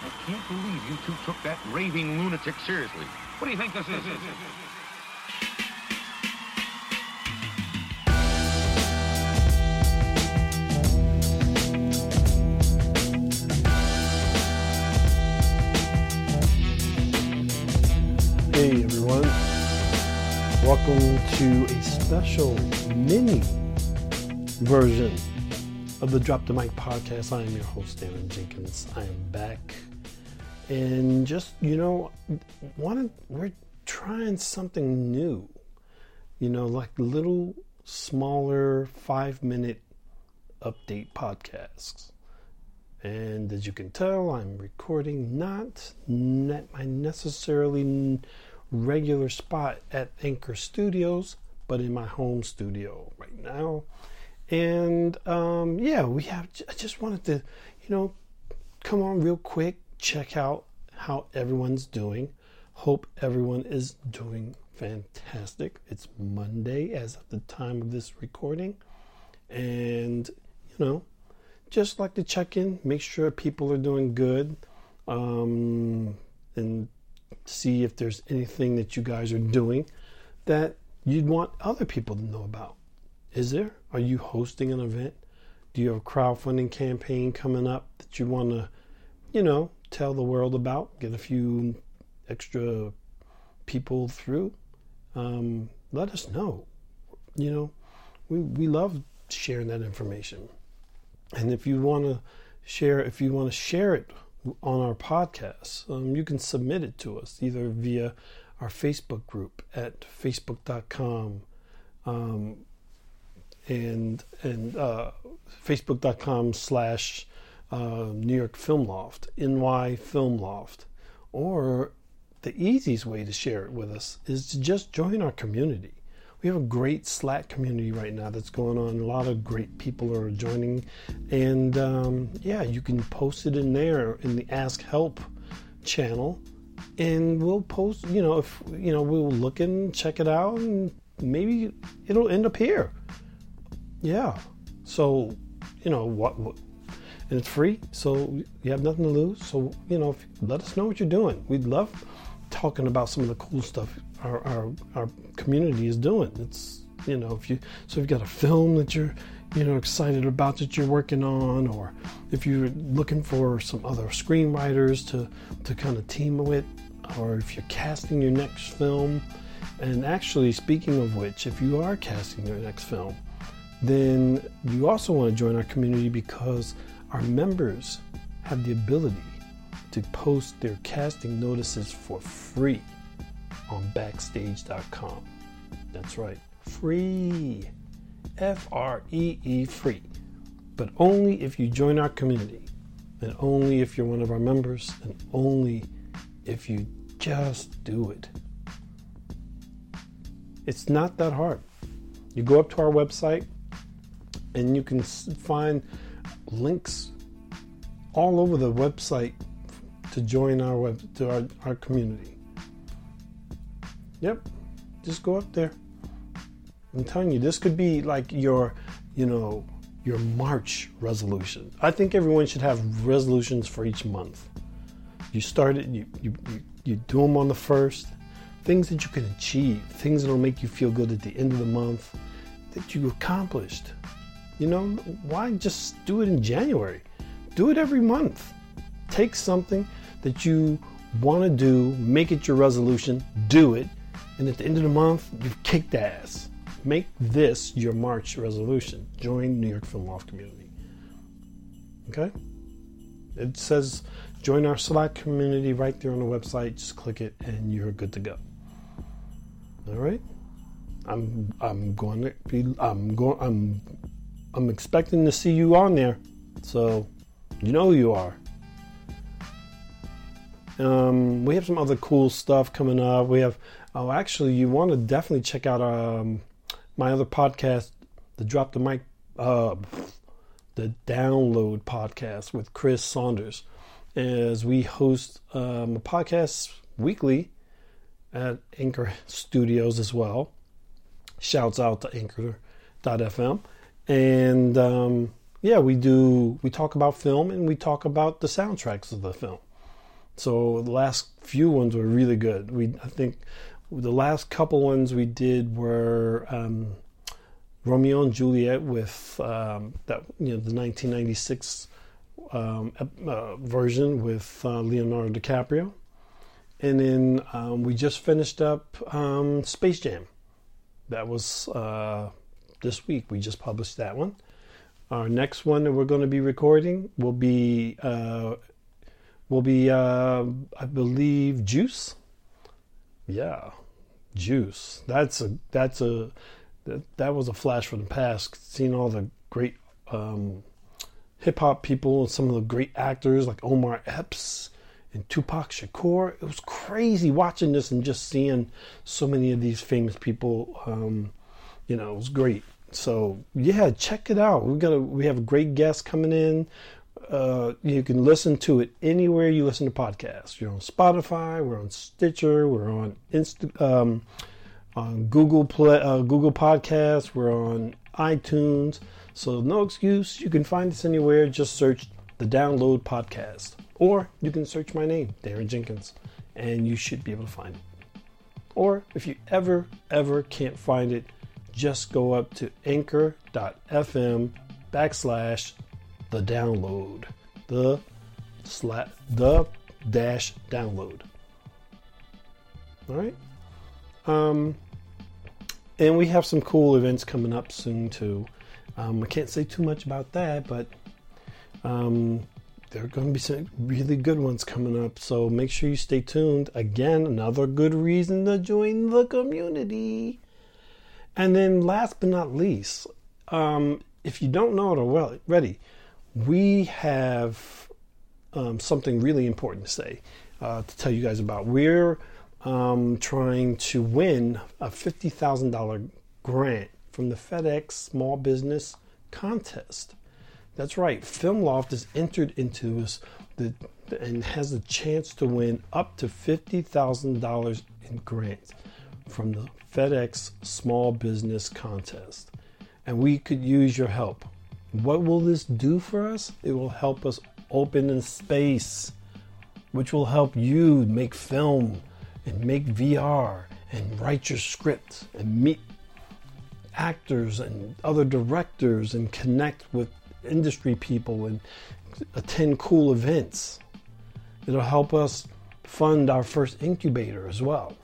I can't believe you two took that raving lunatic seriously. What do you think this is? Hey everyone, welcome to a special mini version of the Drop the Mic podcast. I am your host, David Jenkins. I am back. And just, you know, wanted, we're trying something new. You know, like little smaller five minute update podcasts. And as you can tell, I'm recording not at my necessarily regular spot at Anchor Studios, but in my home studio right now. And um, yeah, we have. I just wanted to, you know, come on real quick, check out how everyone's doing. Hope everyone is doing fantastic. It's Monday as of the time of this recording, and you know, just like to check in, make sure people are doing good, um, and see if there's anything that you guys are doing that you'd want other people to know about. Is there? Are you hosting an event? Do you have a crowdfunding campaign coming up that you want to, you know, tell the world about? Get a few extra people through? Um, let us know. You know, we, we love sharing that information. And if you want to share, if you want to share it on our podcast, um, you can submit it to us either via our Facebook group at facebook.com um, and and uh, facebook.com slash uh, New York Film Loft, NY Film Loft, or the easiest way to share it with us is to just join our community. We have a great Slack community right now that's going on. A lot of great people are joining, and um, yeah, you can post it in there in the Ask Help channel, and we'll post. You know, if you know, we'll look and check it out, and maybe it'll end up here. Yeah. So, you know what, what and it's free, so you have nothing to lose. So, you know, let us know what you're doing. We'd love talking about some of the cool stuff our, our, our community is doing. It's, you know, if you, so if you've got a film that you're, you know, excited about that you're working on, or if you're looking for some other screenwriters to, to kind of team with, or if you're casting your next film. And actually, speaking of which, if you are casting your next film, then you also want to join our community because our members have the ability to post their casting notices for free on backstage.com. That's right, free. F R E E free. But only if you join our community, and only if you're one of our members, and only if you just do it. It's not that hard. You go up to our website, and you can find links all over the website to join our web to our, our community. Yep, just go up there. I'm telling you, this could be like your, you know, your March resolution. I think everyone should have resolutions for each month. You start it, you, you, you, you do them on the first. Things that you can achieve, things that'll make you feel good at the end of the month that you accomplished. You know, why just do it in January? Do it every month. Take something that you want to do, make it your resolution, do it, and at the end of the month, you've kicked ass. Make this your March resolution. Join New York Film Loft community. Okay? It says join our Slack community right there on the website. Just click it and you're good to go. All right? I'm I'm going to be I'm going I'm I'm expecting to see you on there. So, you know who you are. Um, we have some other cool stuff coming up. We have, oh, actually, you want to definitely check out um, my other podcast, the Drop the Mic, uh, the Download podcast with Chris Saunders, as we host um, a podcast weekly at Anchor Studios as well. Shouts out to Anchor.fm. And um, yeah, we do, we talk about film and we talk about the soundtracks of the film. So the last few ones were really good. We I think the last couple ones we did were um, Romeo and Juliet with um, that you know the 1996 um, uh, version with uh, Leonardo DiCaprio, and then um, we just finished up um, Space Jam. That was uh, this week. We just published that one. Our next one that we're going to be recording will be uh, will be uh, I believe Juice. Yeah, Juice. That's a that's a that, that was a flash from the past. Seeing all the great um, hip hop people, and some of the great actors like Omar Epps and Tupac Shakur. It was crazy watching this and just seeing so many of these famous people. Um, you know, it was great. So yeah, check it out. We got a, we have a great guest coming in. Uh, you can listen to it anywhere you listen to podcasts. You're on Spotify, we're on Stitcher, we're on Insta, um, on Google Play, uh, Google Podcasts, we're on iTunes. So no excuse. You can find us anywhere. Just search the Download Podcast, or you can search my name, Daron Jenkins, and you should be able to find it. Or if you ever ever can't find it, just go up to Anchor.fm backslash the download. The slash the dash download. All right. Um, and we have some cool events coming up soon too. Um, I can't say too much about that, but um, there are going to be some really good ones coming up. So make sure you stay tuned. Again, another good reason to join the community. And then, last but not least, um, if you don't know it already, we have um, something really important to say uh, to tell you guys about. We're um, trying to win a $50,000 grant from the FedEx Small Business Contest. That's right, FilmLoft has entered into this the, and has a chance to win up to $50,000 in grants from the FedEx Small Business Contest. And we could use your help. What will this do for us? It will help us open in space, which will help you make film and make VR and write your script and meet actors and other directors and connect with industry people and attend cool events. It'll help us fund our first incubator as well.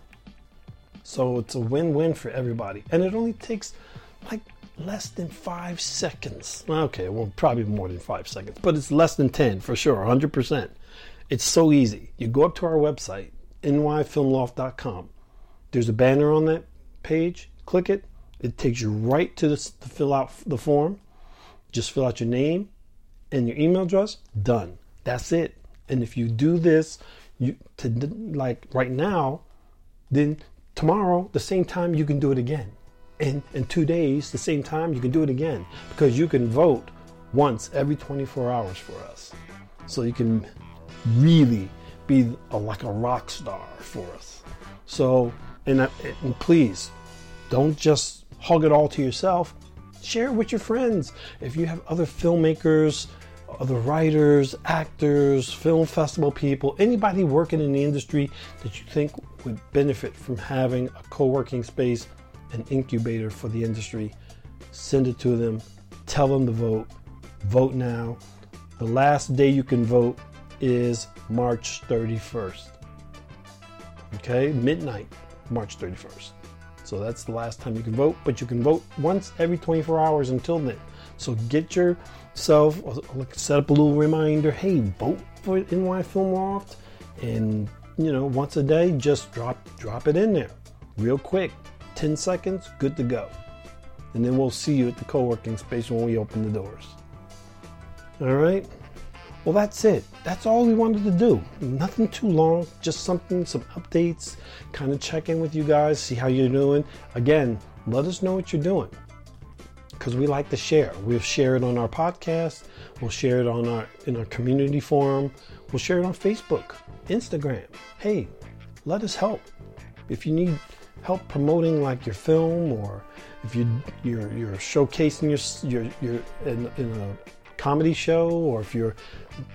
So it's a win win for everybody. And it only takes like less than five seconds. Okay, well, probably more than five seconds, but it's less than 10 for sure, 100%. It's so easy. You go up to our website, nyfilmloft.com. There's a banner on that page. Click it. It takes you right to, to fill out the form. Just fill out your name and your email address. Done. That's it. And if you do this, you to like right now, then tomorrow, the same time, you can do it again And in two days, the same time, you can do it again because you can vote once every 24 hours for us. So you can really be a, like a rock star for us. So, and, uh, and please don't just hug it all to yourself. Share it with your friends. If you have other filmmakers, other writers, actors, film festival people, anybody working in the industry that you think would benefit from having a co working space an incubator for the industry. Send it to them. Tell them to vote. Vote now. The last day you can vote is March 31st. Okay, midnight, March 31st. So that's the last time you can vote, but you can vote once every 24 hours until then. So get yourself uh, set up a little reminder. Hey, vote for NY Film Loft, and you know once a day, just drop drop it in there, real quick. 10 seconds, good to go. And then we'll see you at the co working space when we open the doors. All right? Well, that's it. That's all we wanted to do. Nothing too long, just something, some updates, kind of check in with you guys, see how you're doing. Again, let us know what you're doing because we like to share. We'll share it on our podcast, we'll share it on our in our community forum, we'll share it on Facebook, Instagram. Hey, let us help. If you need help promoting like your film or if you you're, you're showcasing your your, your in, in a comedy show or if you're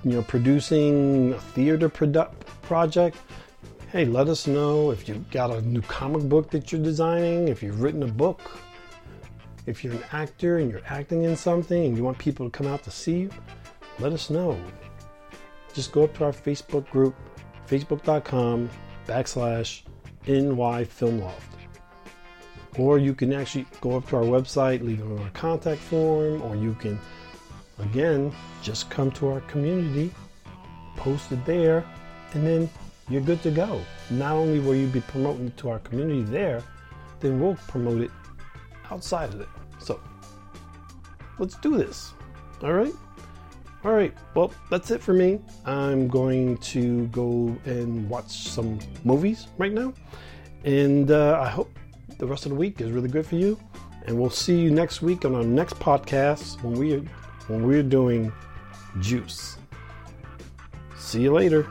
you know producing a theater produ- project, hey, let us know if you've got a new comic book that you're designing, if you've written a book, if you're an actor and you're acting in something and you want people to come out to see you, let us know. Just go up to our Facebook group, facebook.com backslash NY Film Loft. Or you can actually go up to our website, leave our contact form, or you can, again, just come to our community, post it there, and then you're good to go. Not only will you be promoting to our community there, then we'll promote it outside of it. So let's do this. All right? All right. Well, that's it for me. I'm going to go and watch some movies right now. And uh, I hope the rest of the week is really good for you. And we'll see you next week on our next podcast when we are, when we're doing juice. See you later.